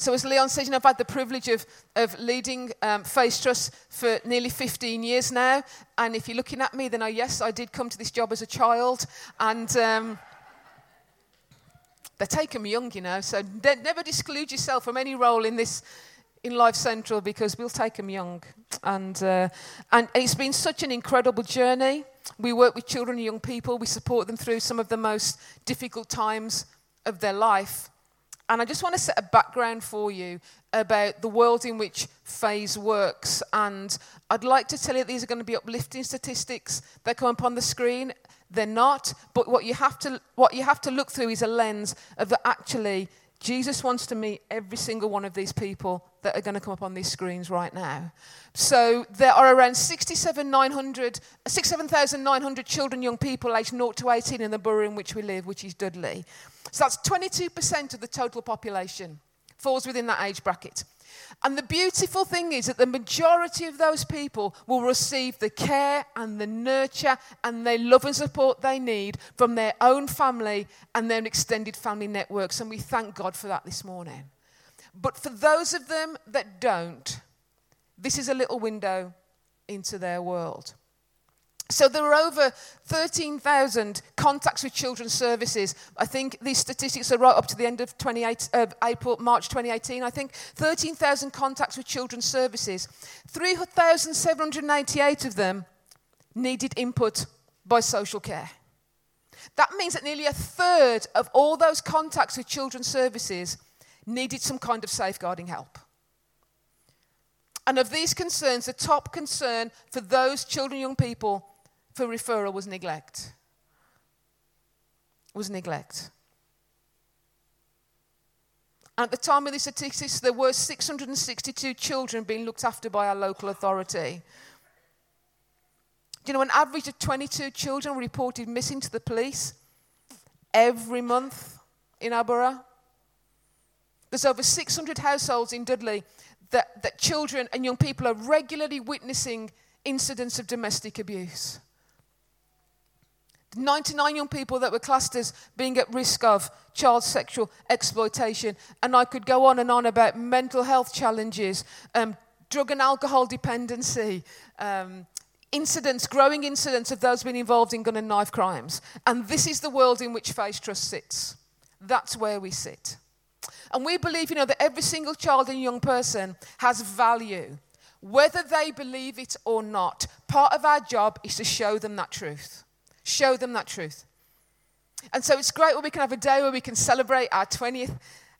So, as Leon says, you know, I've had the privilege of, of leading um, Phase Trust for nearly 15 years now. And if you're looking at me, then I, yes, I did come to this job as a child. And um, they take them young, you know. So, never disclude yourself from any role in this, in Life Central, because we'll take them young. And, uh, and it's been such an incredible journey. We work with children and young people, we support them through some of the most difficult times of their life. And I just want to set a background for you about the world in which phase works. And I'd like to tell you these are going to be uplifting statistics that come up on the screen. They're not, but what you have to, what you have to look through is a lens of that actually Jesus wants to meet every single one of these people that are going to come up on these screens right now. So there are around 67,900 67, children, young people aged 0 to 18 in the borough in which we live, which is Dudley. So that's 22% of the total population falls within that age bracket. And the beautiful thing is that the majority of those people will receive the care and the nurture and the love and support they need from their own family and their extended family networks. And we thank God for that this morning. But for those of them that don't, this is a little window into their world. So there were over 13,000 contacts with children's services. I think these statistics are right up to the end of 28, uh, April, March 2018. I think 13,000 contacts with children's services. 3,788 of them needed input by social care. That means that nearly a third of all those contacts with children's services needed some kind of safeguarding help. And of these concerns, the top concern for those children, young people, for referral was neglect. Was neglect. At the time of the statistics, there were 662 children being looked after by our local authority. Do you know, an average of 22 children were reported missing to the police every month in our borough. There's over 600 households in Dudley that, that children and young people are regularly witnessing incidents of domestic abuse. 99 young people that were classed as being at risk of child sexual exploitation. And I could go on and on about mental health challenges, um, drug and alcohol dependency, um, incidents, growing incidents of those being involved in gun and knife crimes. And this is the world in which Phase Trust sits. That's where we sit. And we believe, you know, that every single child and young person has value. Whether they believe it or not, part of our job is to show them that truth. Show them that truth. And so it's great when we can have a day where we can celebrate our 20th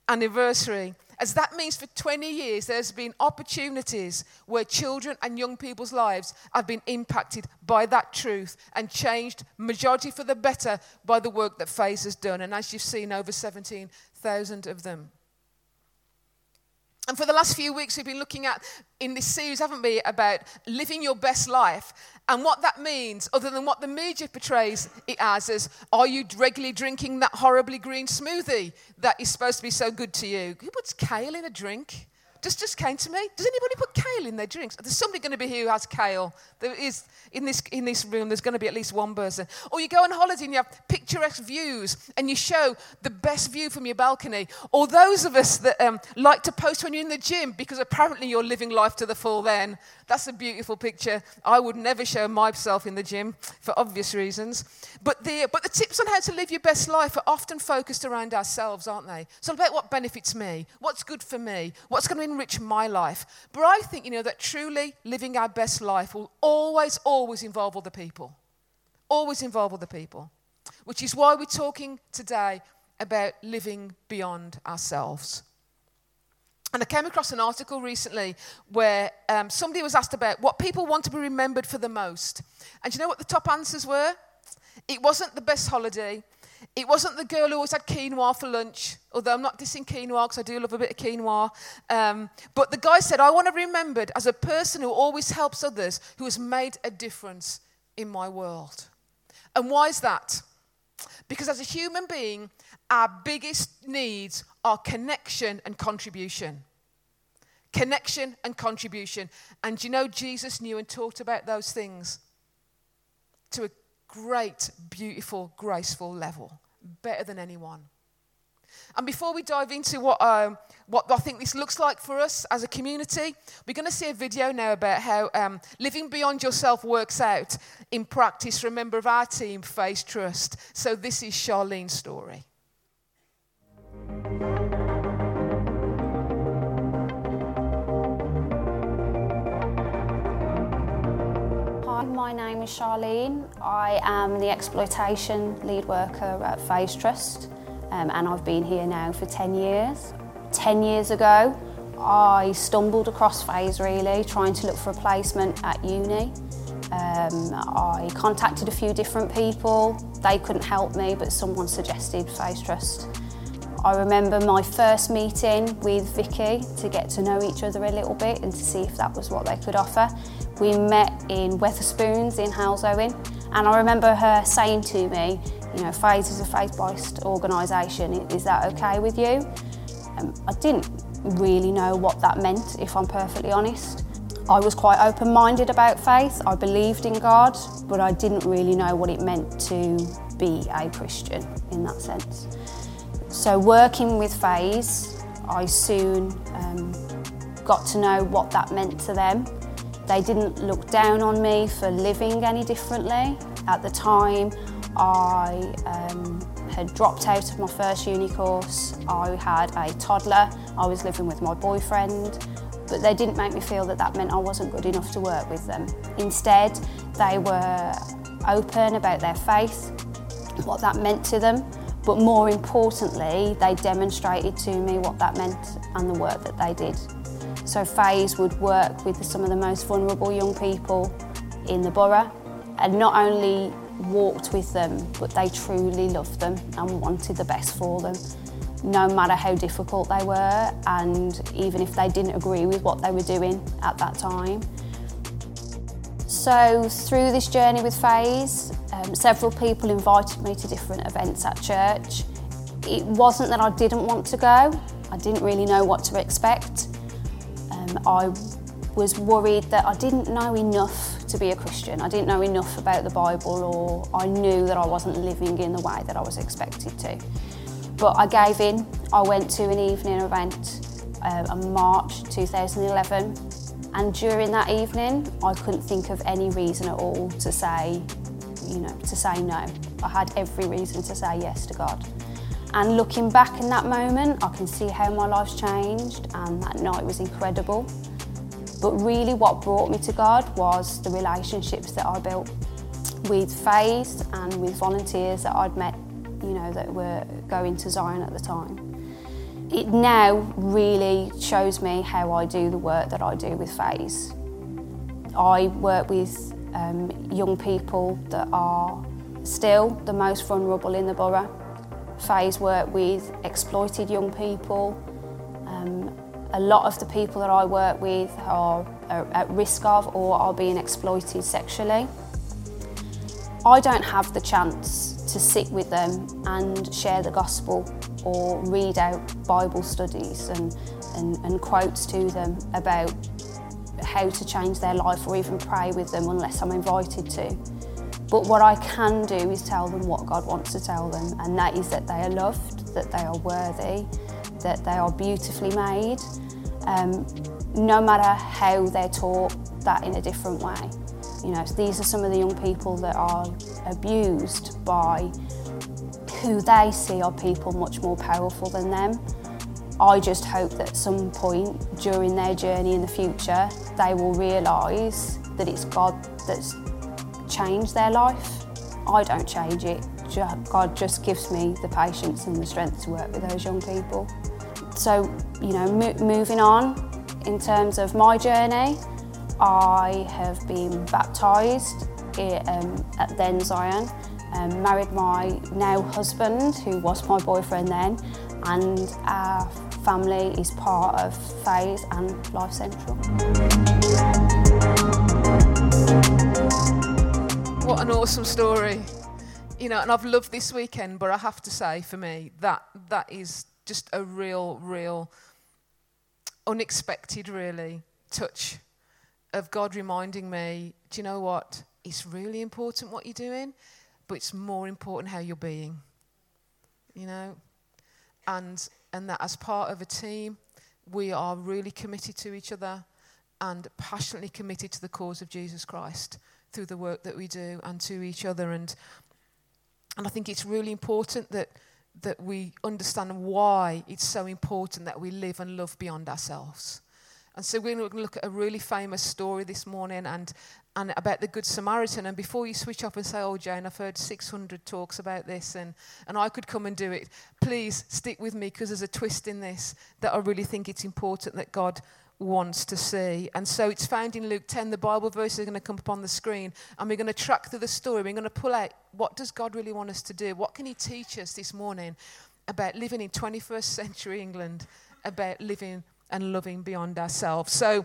anniversary, as that means for 20 years there's been opportunities where children and young people's lives have been impacted by that truth and changed, majority for the better, by the work that Phase has done. And as you've seen, over 17,000 of them. And for the last few weeks, we've been looking at in this series, haven't we, about living your best life and what that means, other than what the media portrays it as, as are you regularly drinking that horribly green smoothie that is supposed to be so good to you? Who puts kale in a drink? Just, just came to me. Does anybody put kale in their drinks? There's somebody going to be here who has kale. There is in this in this room. There's going to be at least one person. Or you go on holiday and you have picturesque views and you show the best view from your balcony. Or those of us that um, like to post when you're in the gym because apparently you're living life to the full. Then that's a beautiful picture. I would never show myself in the gym for obvious reasons. But the, but the tips on how to live your best life are often focused around ourselves, aren't they? So about what benefits me, what's good for me, what's going to enrich my life. But I think, you know, that truly living our best life will always, always involve other people. Always involve other people. Which is why we're talking today about living beyond ourselves. And I came across an article recently where um, somebody was asked about what people want to be remembered for the most. And you know what the top answers were? It wasn't the best holiday. It wasn't the girl who always had quinoa for lunch, although I'm not dissing quinoa because I do love a bit of quinoa. Um, but the guy said, I want to be remembered as a person who always helps others, who has made a difference in my world. And why is that? Because as a human being, our biggest needs are connection and contribution. Connection and contribution. And you know, Jesus knew and talked about those things to a great, beautiful, graceful level, better than anyone. And before we dive into what, um, what I think this looks like for us as a community, we're going to see a video now about how um, living beyond yourself works out in practice for a member of our team, Phase Trust. So this is Charlene's story. Hi, my name is Charlene. I am the exploitation lead worker at Phase Trust um, and I've been here now for 10 years. 10 years ago, I stumbled across Phase really, trying to look for a placement at uni. Um, I contacted a few different people. They couldn't help me, but someone suggested Phase Trust. I remember my first meeting with Vicky to get to know each other a little bit and to see if that was what they could offer. We met in Wetherspoons in Halesowen, and I remember her saying to me, you know, Phase is a faith-based organisation. Is that okay with you? Um, I didn't really know what that meant, if I'm perfectly honest. I was quite open-minded about faith. I believed in God, but I didn't really know what it meant to be a Christian in that sense. So working with Phase, I soon um, got to know what that meant to them. They didn't look down on me for living any differently. At the time, I um, had dropped out of my first uni course. I had a toddler. I was living with my boyfriend. But they didn't make me feel that that meant I wasn't good enough to work with them. Instead, they were open about their faith, what that meant to them, but more importantly, they demonstrated to me what that meant and the work that they did. So Phase would work with some of the most vulnerable young people in the borough and not only walked with them, but they truly loved them and wanted the best for them, no matter how difficult they were, and even if they didn't agree with what they were doing at that time. So, through this journey with Phase, um, several people invited me to different events at church. It wasn't that I didn't want to go, I didn't really know what to expect. Um, I was worried that I didn't know enough to be a Christian. I didn't know enough about the Bible or I knew that I wasn't living in the way that I was expected to. But I gave in. I went to an evening event uh, in March 2011 and during that evening I couldn't think of any reason at all to say, you know, to say no. I had every reason to say yes to God. And looking back in that moment, I can see how my life's changed and that night was incredible. But really what brought me to God was the relationships that I built with Phase and with volunteers that I'd met, you know, that were going to Zion at the time. It now really shows me how I do the work that I do with Phase. I work with um, young people that are still the most vulnerable in the borough. Phase work with exploited young people, um, a lot of the people that I work with are, are at risk of or are being exploited sexually. I don't have the chance to sit with them and share the gospel or read out Bible studies and, and, and quotes to them about how to change their life or even pray with them unless I'm invited to. But what I can do is tell them what God wants to tell them, and that is that they are loved, that they are worthy, that they are beautifully made, um, no matter how they're taught that in a different way. You know, these are some of the young people that are abused by who they see are people much more powerful than them. I just hope that at some point during their journey in the future, they will realise that it's God that's changed their life. I don't change it. God just gives me the patience and the strength to work with those young people. So, you know, mo moving on in terms of my journey, I have been baptised um, at then Zion, um, married my now husband, who was my boyfriend then, and our family is part of Phase and Life Central. What an awesome story. You know, and I've loved this weekend, but I have to say, for me, that that is just a real, real, unexpected, really, touch of God reminding me, do you know what? It's really important what you're doing, but it's more important how you're being. You know? and, and that as part of a team, we are really committed to each other and passionately committed to the cause of Jesus Christ through the work that we do and to each other. And, and I think it's really important that, that we understand why it's so important that we live and love beyond ourselves. And so we're going to look at a really famous story this morning and, and about the Good Samaritan. And before you switch up and say, Oh, Jane, I've heard 600 talks about this and, and I could come and do it, please stick with me because there's a twist in this that I really think it's important that God wants to see. And so it's found in Luke 10. The Bible verses are going to come up on the screen, and we're going to track through the story. We're going to pull out what does God really want us to do? What can He teach us this morning about living in 21st century England, about living and loving beyond ourselves? So,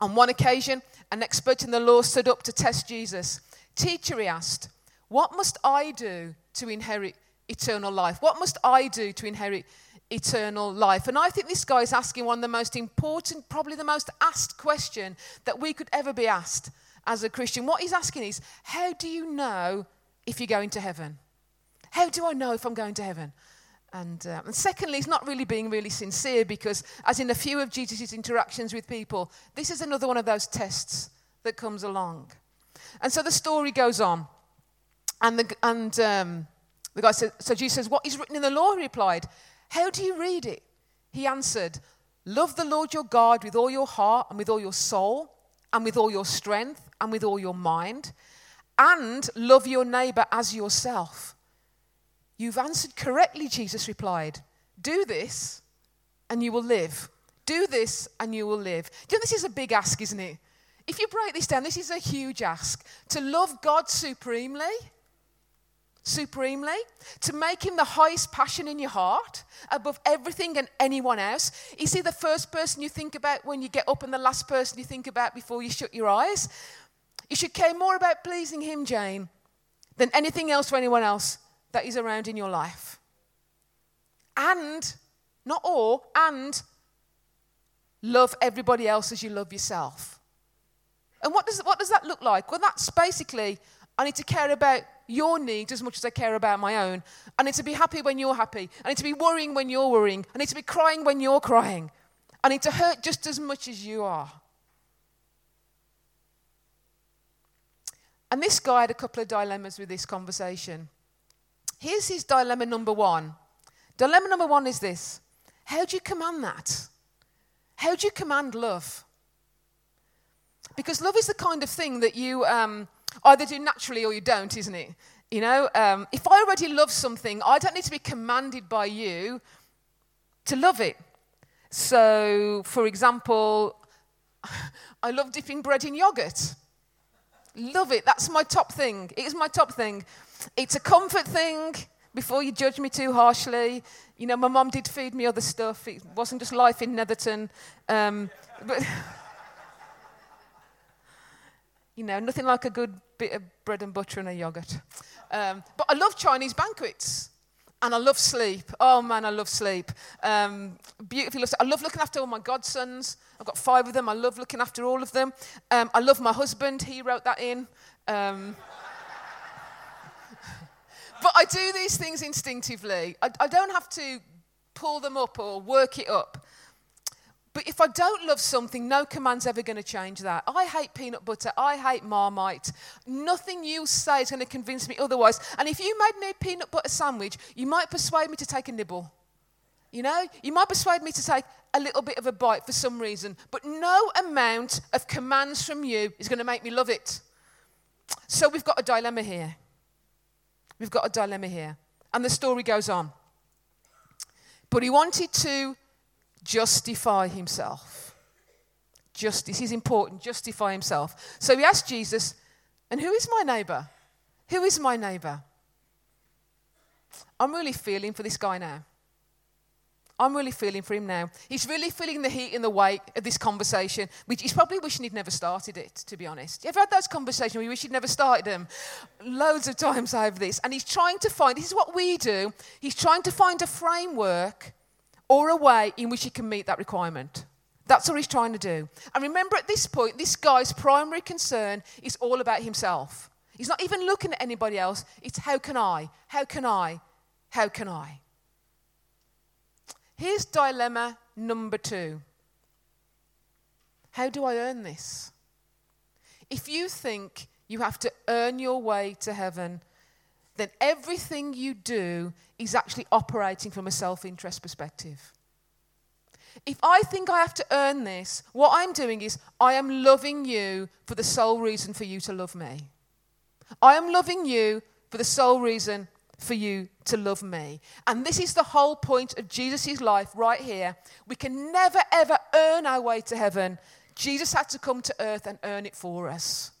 on one occasion, an expert in the law stood up to test Jesus. Teacher, he asked, What must I do to inherit eternal life? What must I do to inherit eternal life. And I think this guy is asking one of the most important, probably the most asked question that we could ever be asked as a Christian. What he's asking is, how do you know if you're going to heaven? How do I know if I'm going to heaven? And, uh, and secondly, he's not really being really sincere because, as in a few of Jesus' interactions with people, this is another one of those tests that comes along. And so the story goes on. And the, and, um, the guy said, So Jesus says, What is written in the law? He replied, how do you read it? He answered, Love the Lord your God with all your heart and with all your soul and with all your strength and with all your mind, and love your neighbor as yourself. You've answered correctly, Jesus replied. Do this and you will live. Do this and you will live. You know this is a big ask, isn't it? If you break this down, this is a huge ask. To love God supremely supremely, to make him the highest passion in your heart above everything and anyone else. Is he the first person you think about when you get up and the last person you think about before you shut your eyes? You should care more about pleasing him, Jane, than anything else or anyone else that is around in your life. And, not all, and love everybody else as you love yourself. And what does, what does that look like? Well, that's basically I need to care about your needs as much as I care about my own. I need to be happy when you're happy. I need to be worrying when you're worrying. I need to be crying when you're crying. I need to hurt just as much as you are. And this guy had a couple of dilemmas with this conversation. Here's his dilemma number one. Dilemma number one is this How do you command that? How do you command love? Because love is the kind of thing that you. Um, Either do naturally or you don't, isn't it? You know, um, if I already love something, I don't need to be commanded by you to love it. So, for example, I love dipping bread in yogurt. Love it. That's my top thing. It is my top thing. It's a comfort thing before you judge me too harshly. You know, my mum did feed me other stuff. It wasn't just life in Netherton. Um, but. You know, nothing like a good bit of bread and butter and a yogurt. Um, but I love Chinese banquets. And I love sleep. Oh man, I love sleep. Um, beautifully, I love looking after all my godsons. I've got five of them. I love looking after all of them. Um, I love my husband. He wrote that in. But I do these things instinctively. I, I don't have to pull them up or work it up. But if I don't love something, no command's ever going to change that. I hate peanut butter. I hate Marmite. Nothing you say is going to convince me otherwise. And if you made me a peanut butter sandwich, you might persuade me to take a nibble. You know, you might persuade me to take a little bit of a bite for some reason. But no amount of commands from you is going to make me love it. So we've got a dilemma here. We've got a dilemma here. And the story goes on. But he wanted to justify himself. Justice is important, justify himself. So he asked Jesus, And who is my neighbor? Who is my neighbor? I'm really feeling for this guy now. I'm really feeling for him now. He's really feeling the heat and the weight of this conversation, which he's probably wishing he'd never started it, to be honest. You ever had those conversations where you wish he'd never started them? Loads of times over this. And he's trying to find, this is what we do, he's trying to find a framework or a way in which he can meet that requirement. That's what he's trying to do. And remember, at this point, this guy's primary concern is all about himself. He's not even looking at anybody else. It's how can I? How can I? How can I? Here's dilemma number two How do I earn this? If you think you have to earn your way to heaven, then everything you do is actually operating from a self interest perspective. If I think I have to earn this, what I'm doing is I am loving you for the sole reason for you to love me. I am loving you for the sole reason for you to love me. And this is the whole point of Jesus' life right here. We can never, ever earn our way to heaven. Jesus had to come to earth and earn it for us.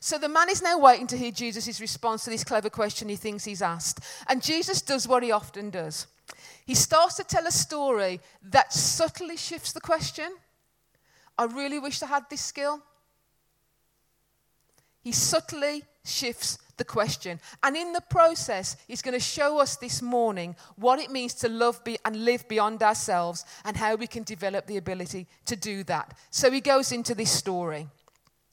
So the man is now waiting to hear Jesus' response to this clever question he thinks he's asked. And Jesus does what he often does he starts to tell a story that subtly shifts the question. I really wish I had this skill. He subtly shifts the question. And in the process, he's going to show us this morning what it means to love be- and live beyond ourselves and how we can develop the ability to do that. So he goes into this story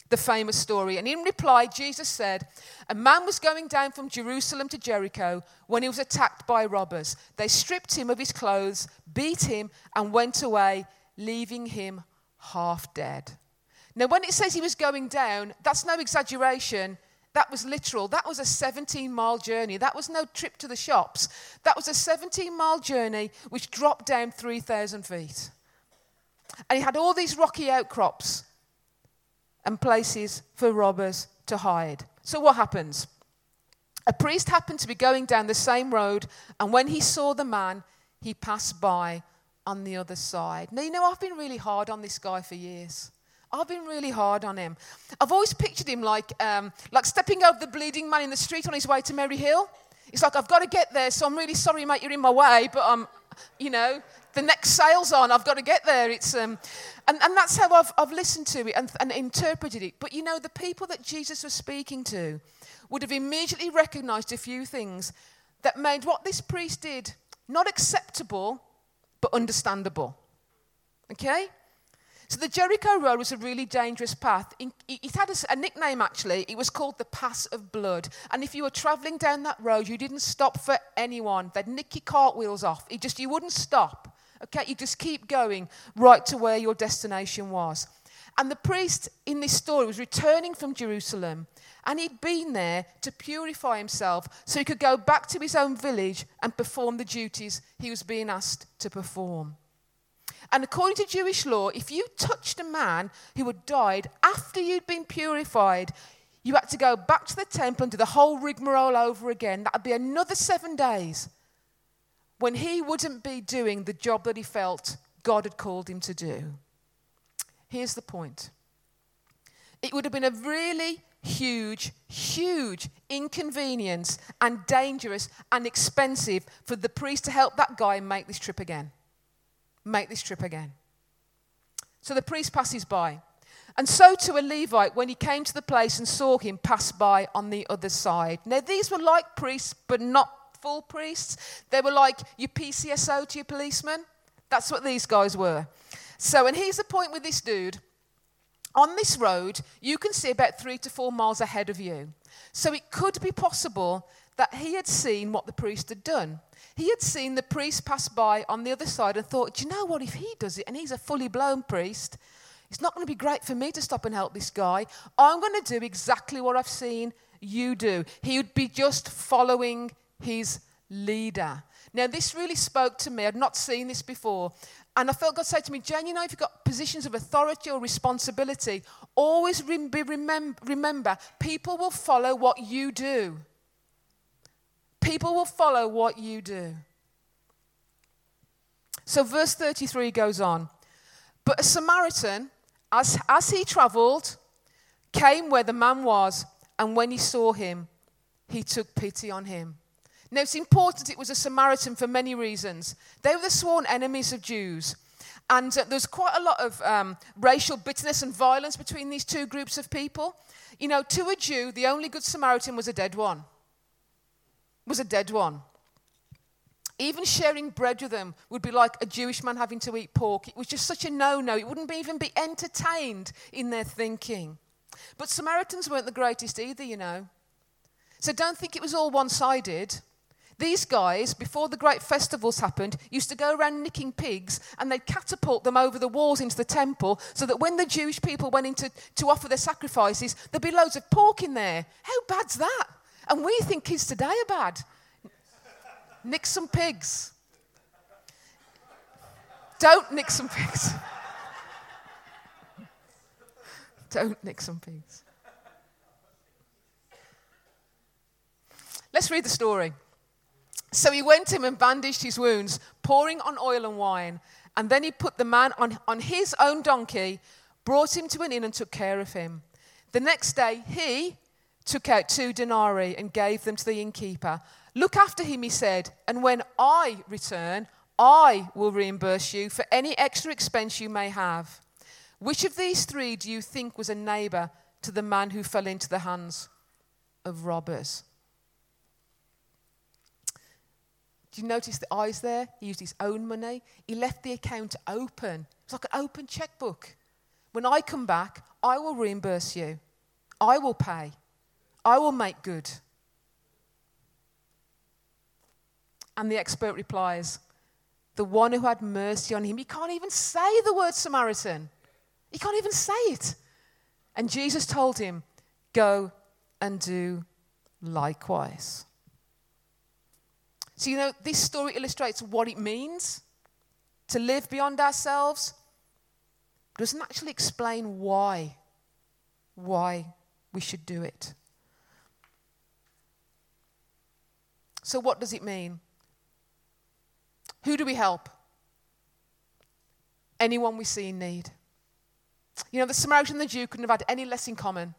the famous story. And in reply, Jesus said, A man was going down from Jerusalem to Jericho when he was attacked by robbers. They stripped him of his clothes, beat him, and went away, leaving him half dead. Now, when it says he was going down, that's no exaggeration. That was literal. That was a 17 mile journey. That was no trip to the shops. That was a 17 mile journey which dropped down 3,000 feet. And he had all these rocky outcrops and places for robbers to hide. So, what happens? A priest happened to be going down the same road, and when he saw the man, he passed by on the other side. Now, you know, I've been really hard on this guy for years. I've been really hard on him. I've always pictured him like, um, like stepping over the bleeding man in the street on his way to Merry Hill. It's like, I've got to get there, so I'm really sorry, mate, you're in my way, but I'm, you know, the next sale's on, I've got to get there. It's, um, and, and that's how I've, I've listened to it and, and interpreted it. But you know, the people that Jesus was speaking to would have immediately recognized a few things that made what this priest did not acceptable, but understandable. Okay? So the Jericho Road was a really dangerous path. It had a, nickname actually. It was called the Pass of Blood. And if you were traveling down that road, you didn't stop for anyone. They'd nick your cartwheels off. It just you wouldn't stop. Okay, you just keep going right to where your destination was. And the priest in this story was returning from Jerusalem, and he'd been there to purify himself so he could go back to his own village and perform the duties he was being asked to perform. And according to Jewish law, if you touched a man who had died after you'd been purified, you had to go back to the temple and do the whole rigmarole over again. That would be another seven days when he wouldn't be doing the job that he felt God had called him to do. Here's the point it would have been a really huge, huge inconvenience and dangerous and expensive for the priest to help that guy make this trip again. Make this trip again. So the priest passes by. And so to a Levite, when he came to the place and saw him, pass by on the other side. Now, these were like priests, but not full priests. They were like your PCSO to your policeman. That's what these guys were. So, and here's the point with this dude. On this road, you can see about three to four miles ahead of you. So it could be possible that he had seen what the priest had done. He had seen the priest pass by on the other side and thought, do you know what? If he does it and he's a fully blown priest, it's not going to be great for me to stop and help this guy. I'm going to do exactly what I've seen you do. He would be just following his leader. Now, this really spoke to me. I'd not seen this before. And I felt God say to me, Jen, you know, if you've got positions of authority or responsibility, always remember, remember people will follow what you do. People will follow what you do. So, verse 33 goes on. But a Samaritan, as, as he traveled, came where the man was, and when he saw him, he took pity on him. Now, it's important it was a Samaritan for many reasons. They were the sworn enemies of Jews. And uh, there's quite a lot of um, racial bitterness and violence between these two groups of people. You know, to a Jew, the only good Samaritan was a dead one. Was a dead one. Even sharing bread with them would be like a Jewish man having to eat pork. It was just such a no no. It wouldn't even be entertained in their thinking. But Samaritans weren't the greatest either, you know. So don't think it was all one sided. These guys, before the great festivals happened, used to go around nicking pigs and they'd catapult them over the walls into the temple so that when the Jewish people went in to, to offer their sacrifices, there'd be loads of pork in there. How bad's that? And we think kids today are bad. Nick some pigs. Don't nick some pigs. Don't nick some pigs. Let's read the story. So he went him and bandaged his wounds, pouring on oil and wine. And then he put the man on, on his own donkey, brought him to an inn, and took care of him. The next day, he took out two denarii and gave them to the innkeeper. Look after him, he said, and when I return, I will reimburse you for any extra expense you may have. Which of these three do you think was a neighbor to the man who fell into the hands of robbers? Do you notice the eyes there? He used his own money. He left the account open. It's like an open checkbook. When I come back, I will reimburse you. I will pay. I will make good. And the expert replies, The one who had mercy on him. He can't even say the word Samaritan. He can't even say it. And Jesus told him, Go and do likewise. So, you know, this story illustrates what it means to live beyond ourselves, but doesn't actually explain why, why we should do it. So, what does it mean? Who do we help? Anyone we see in need. You know, the Samaritan and the Jew couldn't have had any less in common.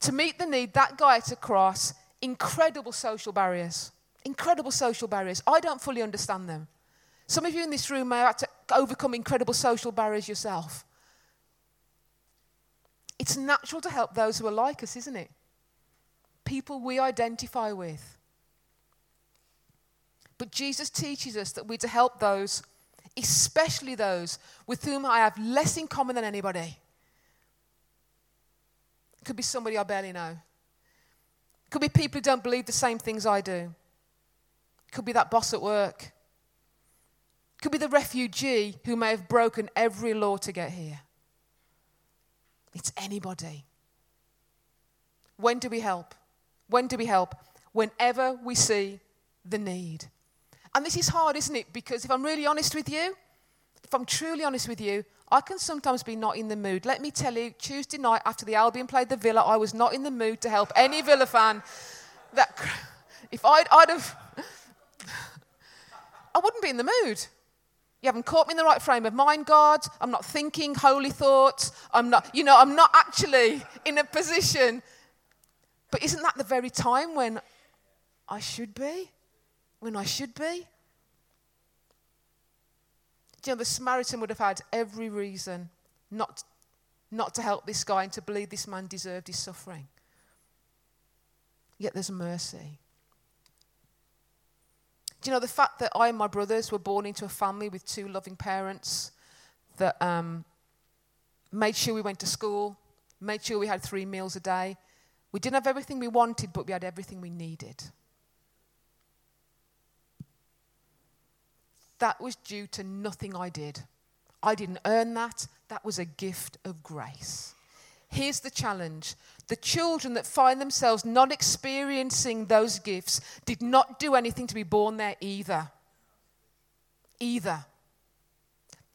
To meet the need, that guy had to cross incredible social barriers. Incredible social barriers. I don't fully understand them. Some of you in this room may have had to overcome incredible social barriers yourself. It's natural to help those who are like us, isn't it? People we identify with. But Jesus teaches us that we're to help those, especially those with whom I have less in common than anybody. It could be somebody I barely know. It could be people who don't believe the same things I do. It Could be that boss at work. It Could be the refugee who may have broken every law to get here. It's anybody. When do we help? When do we help? Whenever we see the need. And this is hard, isn't it? Because if I'm really honest with you, if I'm truly honest with you, I can sometimes be not in the mood. Let me tell you, Tuesday night after the Albion played the Villa, I was not in the mood to help any Villa fan. That if I'd, I'd have I wouldn't be in the mood. You haven't caught me in the right frame of mind, God. I'm not thinking holy thoughts. I'm not, you know, I'm not actually in a position. But isn't that the very time when I should be? When I should be? Do you know, the Samaritan would have had every reason not, not to help this guy and to believe this man deserved his suffering. Yet there's mercy. Do you know the fact that I and my brothers were born into a family with two loving parents that um, made sure we went to school, made sure we had three meals a day. We didn't have everything we wanted, but we had everything we needed. That was due to nothing I did. I didn't earn that. That was a gift of grace. Here's the challenge the children that find themselves not experiencing those gifts did not do anything to be born there either. Either.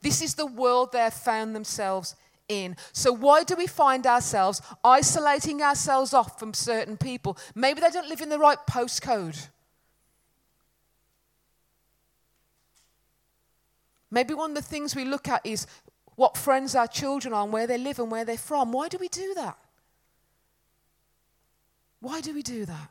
This is the world they have found themselves in. So, why do we find ourselves isolating ourselves off from certain people? Maybe they don't live in the right postcode. Maybe one of the things we look at is what friends our children are and where they live and where they're from. Why do we do that? Why do we do that?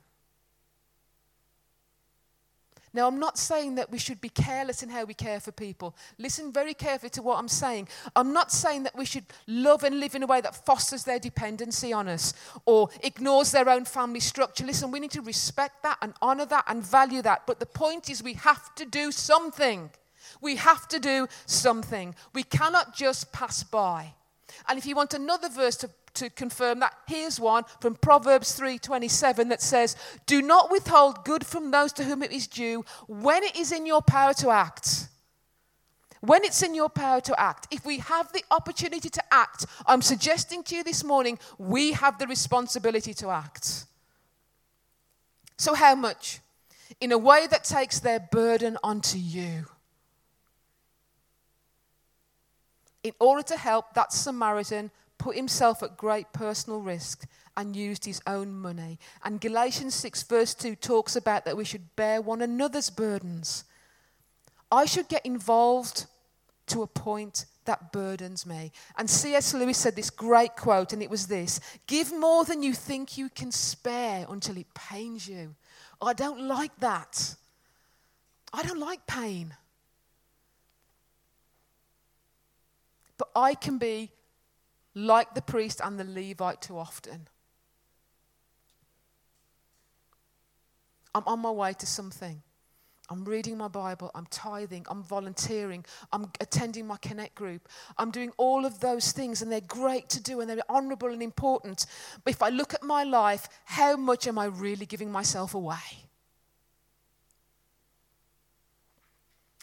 Now, I'm not saying that we should be careless in how we care for people. Listen very carefully to what I'm saying. I'm not saying that we should love and live in a way that fosters their dependency on us or ignores their own family structure. Listen, we need to respect that and honor that and value that. But the point is, we have to do something. We have to do something. We cannot just pass by. And if you want another verse to, to confirm that. Here's one from Proverbs 3:27 that says, "Do not withhold good from those to whom it is due when it is in your power to act." When it's in your power to act, if we have the opportunity to act, I'm suggesting to you this morning, we have the responsibility to act. So, how much? In a way that takes their burden onto you. In order to help that Samaritan put himself at great personal risk and used his own money. And Galatians 6, verse 2 talks about that we should bear one another's burdens. I should get involved to a point that burdens me. And C.S. Lewis said this great quote, and it was this Give more than you think you can spare until it pains you. I don't like that. I don't like pain. But I can be like the priest and the Levite too often. I'm on my way to something. I'm reading my Bible, I'm tithing, I'm volunteering, I'm attending my Connect group. I'm doing all of those things, and they're great to do and they're honorable and important. But if I look at my life, how much am I really giving myself away?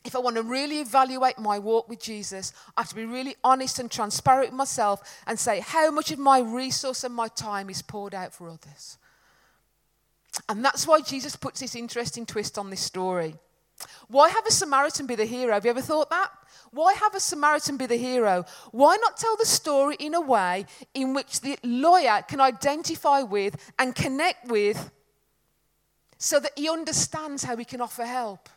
If I want to really evaluate my walk with Jesus, I have to be really honest and transparent with myself and say how much of my resource and my time is poured out for others. And that's why Jesus puts this interesting twist on this story. Why have a Samaritan be the hero? Have you ever thought that? Why have a Samaritan be the hero? Why not tell the story in a way in which the lawyer can identify with and connect with so that he understands how he can offer help?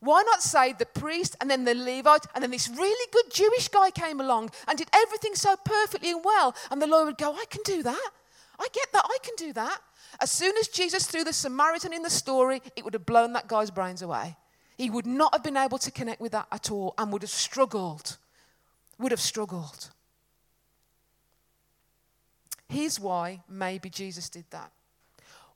Why not say the priest and then the Levite and then this really good Jewish guy came along and did everything so perfectly and well? And the lawyer would go, I can do that. I get that. I can do that. As soon as Jesus threw the Samaritan in the story, it would have blown that guy's brains away. He would not have been able to connect with that at all and would have struggled. Would have struggled. Here's why maybe Jesus did that.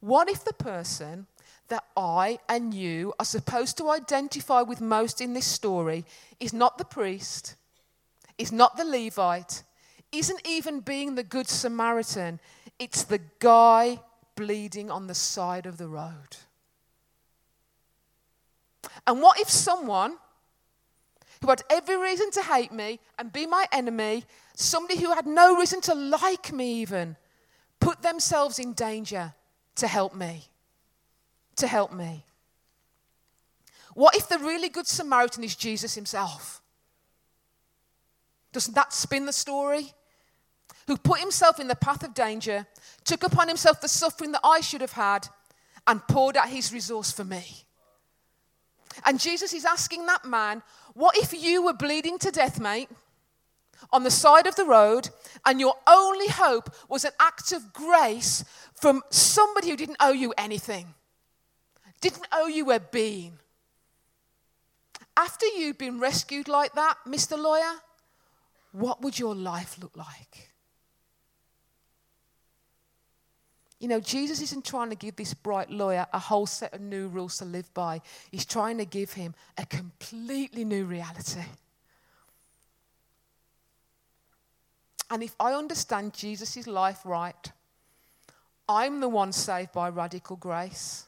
What if the person that I and you are supposed to identify with most in this story is not the priest, is not the Levite, isn't even being the Good Samaritan, it's the guy bleeding on the side of the road. And what if someone who had every reason to hate me and be my enemy, somebody who had no reason to like me even, put themselves in danger to help me? To help me? What if the really good Samaritan is Jesus himself? Doesn't that spin the story? Who put himself in the path of danger, took upon himself the suffering that I should have had, and poured out his resource for me. And Jesus is asking that man, What if you were bleeding to death, mate, on the side of the road, and your only hope was an act of grace from somebody who didn't owe you anything? Didn't owe you a bean. After you've been rescued like that, Mr. Lawyer, what would your life look like? You know, Jesus isn't trying to give this bright lawyer a whole set of new rules to live by. He's trying to give him a completely new reality. And if I understand Jesus' life right, I'm the one saved by radical grace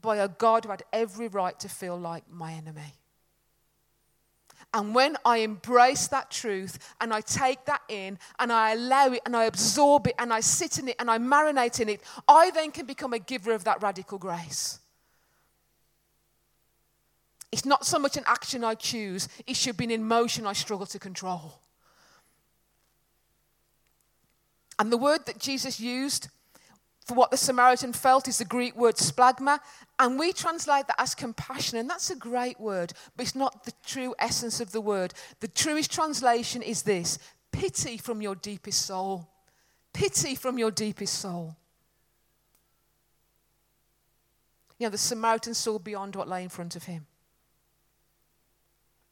by a God who had every right to feel like my enemy. And when I embrace that truth and I take that in and I allow it and I absorb it and I sit in it and I marinate in it, I then can become a giver of that radical grace. It's not so much an action I choose, it should be an emotion I struggle to control. And the word that Jesus used for what the Samaritan felt is the Greek word splagma, and we translate that as compassion, and that's a great word, but it's not the true essence of the word. The truest translation is this pity from your deepest soul. Pity from your deepest soul. You know, the Samaritan saw beyond what lay in front of him.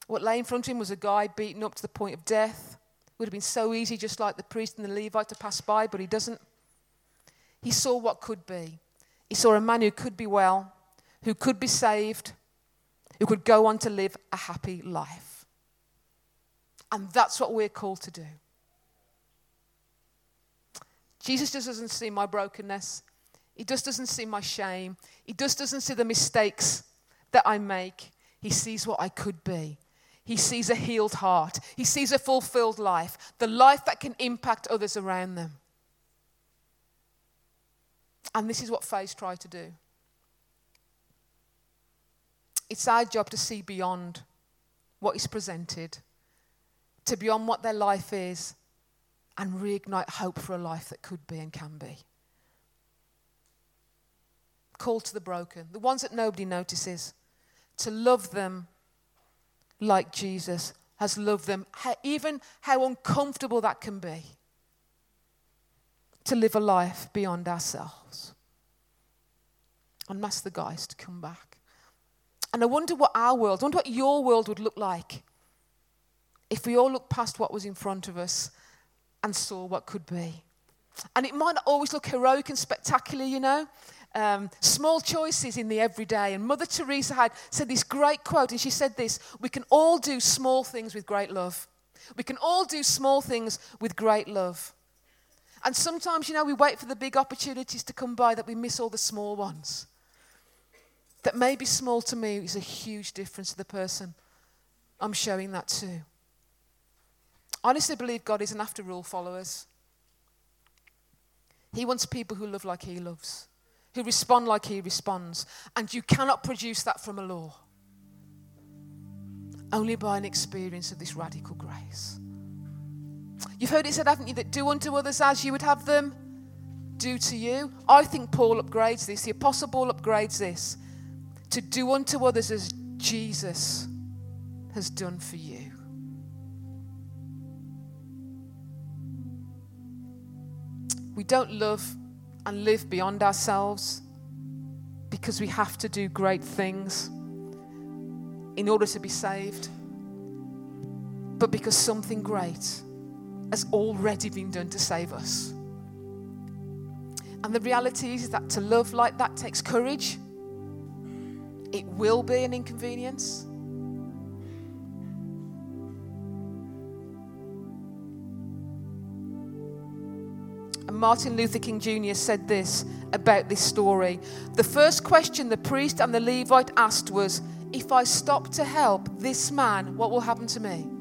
What lay in front of him was a guy beaten up to the point of death. It would have been so easy, just like the priest and the Levite, to pass by, but he doesn't. He saw what could be. He saw a man who could be well, who could be saved, who could go on to live a happy life. And that's what we're called to do. Jesus just doesn't see my brokenness. He just doesn't see my shame. He just doesn't see the mistakes that I make. He sees what I could be. He sees a healed heart. He sees a fulfilled life, the life that can impact others around them. And this is what Phase tries to do. It's our job to see beyond what is presented, to beyond what their life is, and reignite hope for a life that could be and can be. Call to the broken, the ones that nobody notices, to love them like Jesus has loved them, even how uncomfortable that can be. To live a life beyond ourselves. And ask the guys to come back. And I wonder what our world, I wonder what your world would look like if we all looked past what was in front of us and saw what could be. And it might not always look heroic and spectacular, you know. Um, small choices in the everyday. And Mother Teresa had said this great quote, and she said this We can all do small things with great love. We can all do small things with great love. And sometimes, you know, we wait for the big opportunities to come by that we miss all the small ones. That may be small to me is a huge difference to the person I'm showing that to. I honestly believe God isn't after rule followers. He wants people who love like He loves, who respond like He responds. And you cannot produce that from a law, only by an experience of this radical grace. You've heard it said, haven't you, that do unto others as you would have them do to you? I think Paul upgrades this, the Apostle Paul upgrades this to do unto others as Jesus has done for you. We don't love and live beyond ourselves because we have to do great things in order to be saved, but because something great has already been done to save us. And the reality is that to love like that takes courage. It will be an inconvenience. And Martin Luther King Jr. said this about this story. The first question the priest and the Levite asked was, If I stop to help this man, what will happen to me?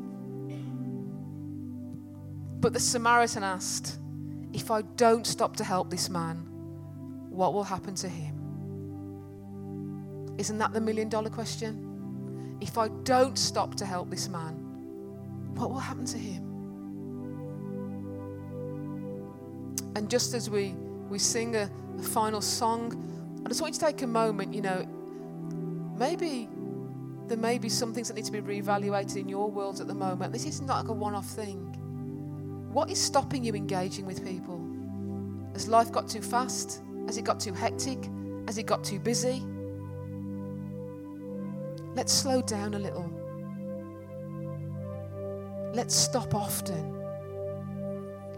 But the Samaritan asked, If I don't stop to help this man, what will happen to him? Isn't that the million dollar question? If I don't stop to help this man, what will happen to him? And just as we, we sing a, a final song, I just want you to take a moment, you know, maybe there may be some things that need to be reevaluated in your world at the moment. This is not like a one off thing. What is stopping you engaging with people? Has life got too fast? Has it got too hectic? Has it got too busy? Let's slow down a little. Let's stop often.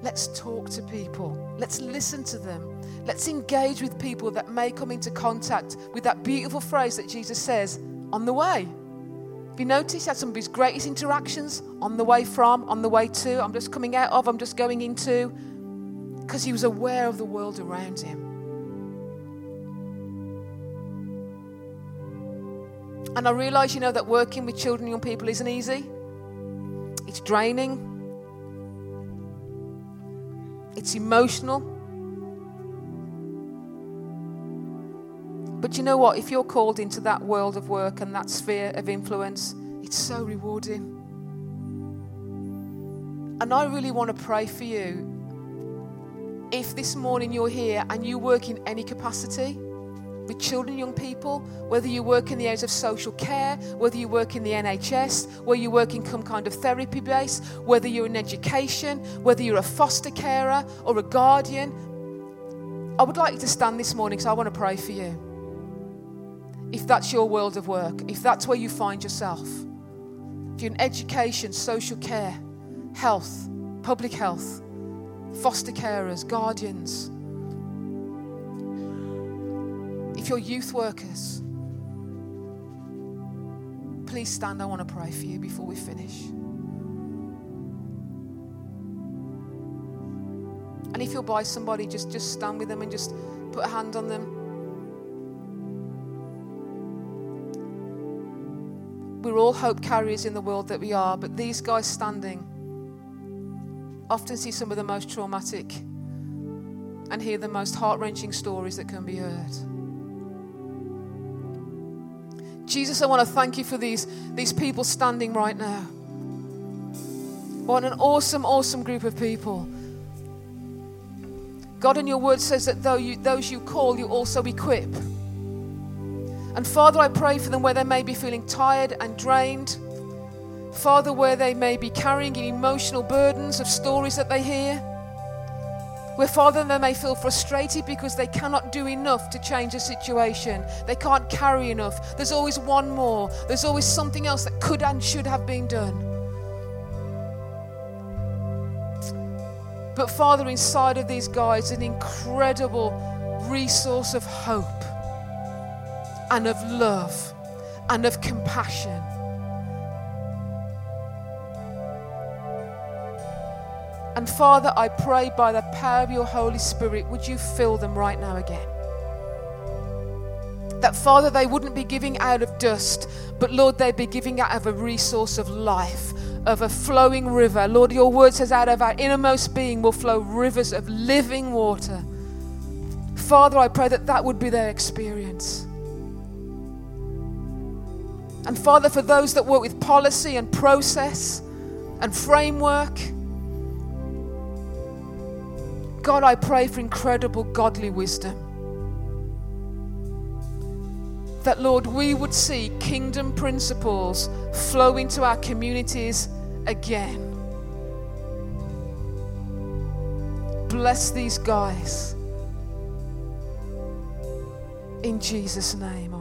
Let's talk to people. Let's listen to them. Let's engage with people that may come into contact with that beautiful phrase that Jesus says on the way. Have you noticed had some of his greatest interactions on the way from, on the way to, I'm just coming out of, I'm just going into, because he was aware of the world around him. And I realize, you know, that working with children and young people isn't easy. It's draining. It's emotional. But you know what? If you're called into that world of work and that sphere of influence, it's so rewarding. And I really want to pray for you. If this morning you're here and you work in any capacity, with children, young people, whether you work in the areas of social care, whether you work in the NHS, whether you work in some kind of therapy base, whether you're in education, whether you're a foster carer or a guardian. I would like you to stand this morning because I want to pray for you. If that's your world of work, if that's where you find yourself, if you're in education, social care, health, public health, foster carers, guardians, if you're youth workers, please stand. I want to pray for you before we finish. And if you're by somebody, just, just stand with them and just put a hand on them. We're all hope carriers in the world that we are, but these guys standing often see some of the most traumatic and hear the most heart wrenching stories that can be heard. Jesus, I want to thank you for these, these people standing right now. What an awesome, awesome group of people. God, in your word says that though you, those you call, you also equip. And Father, I pray for them where they may be feeling tired and drained. Father, where they may be carrying emotional burdens of stories that they hear. Where, Father, they may feel frustrated because they cannot do enough to change a situation. They can't carry enough. There's always one more. There's always something else that could and should have been done. But, Father, inside of these guys, an incredible resource of hope and of love and of compassion. And Father, I pray by the power of your Holy Spirit, would you fill them right now again? That, Father, they wouldn't be giving out of dust, but Lord, they'd be giving out of a resource of life, of a flowing river. Lord, your word says, out of our innermost being will flow rivers of living water. Father, I pray that that would be their experience. And Father, for those that work with policy and process and framework, God, I pray for incredible godly wisdom. That, Lord, we would see kingdom principles flow into our communities again. Bless these guys. In Jesus' name.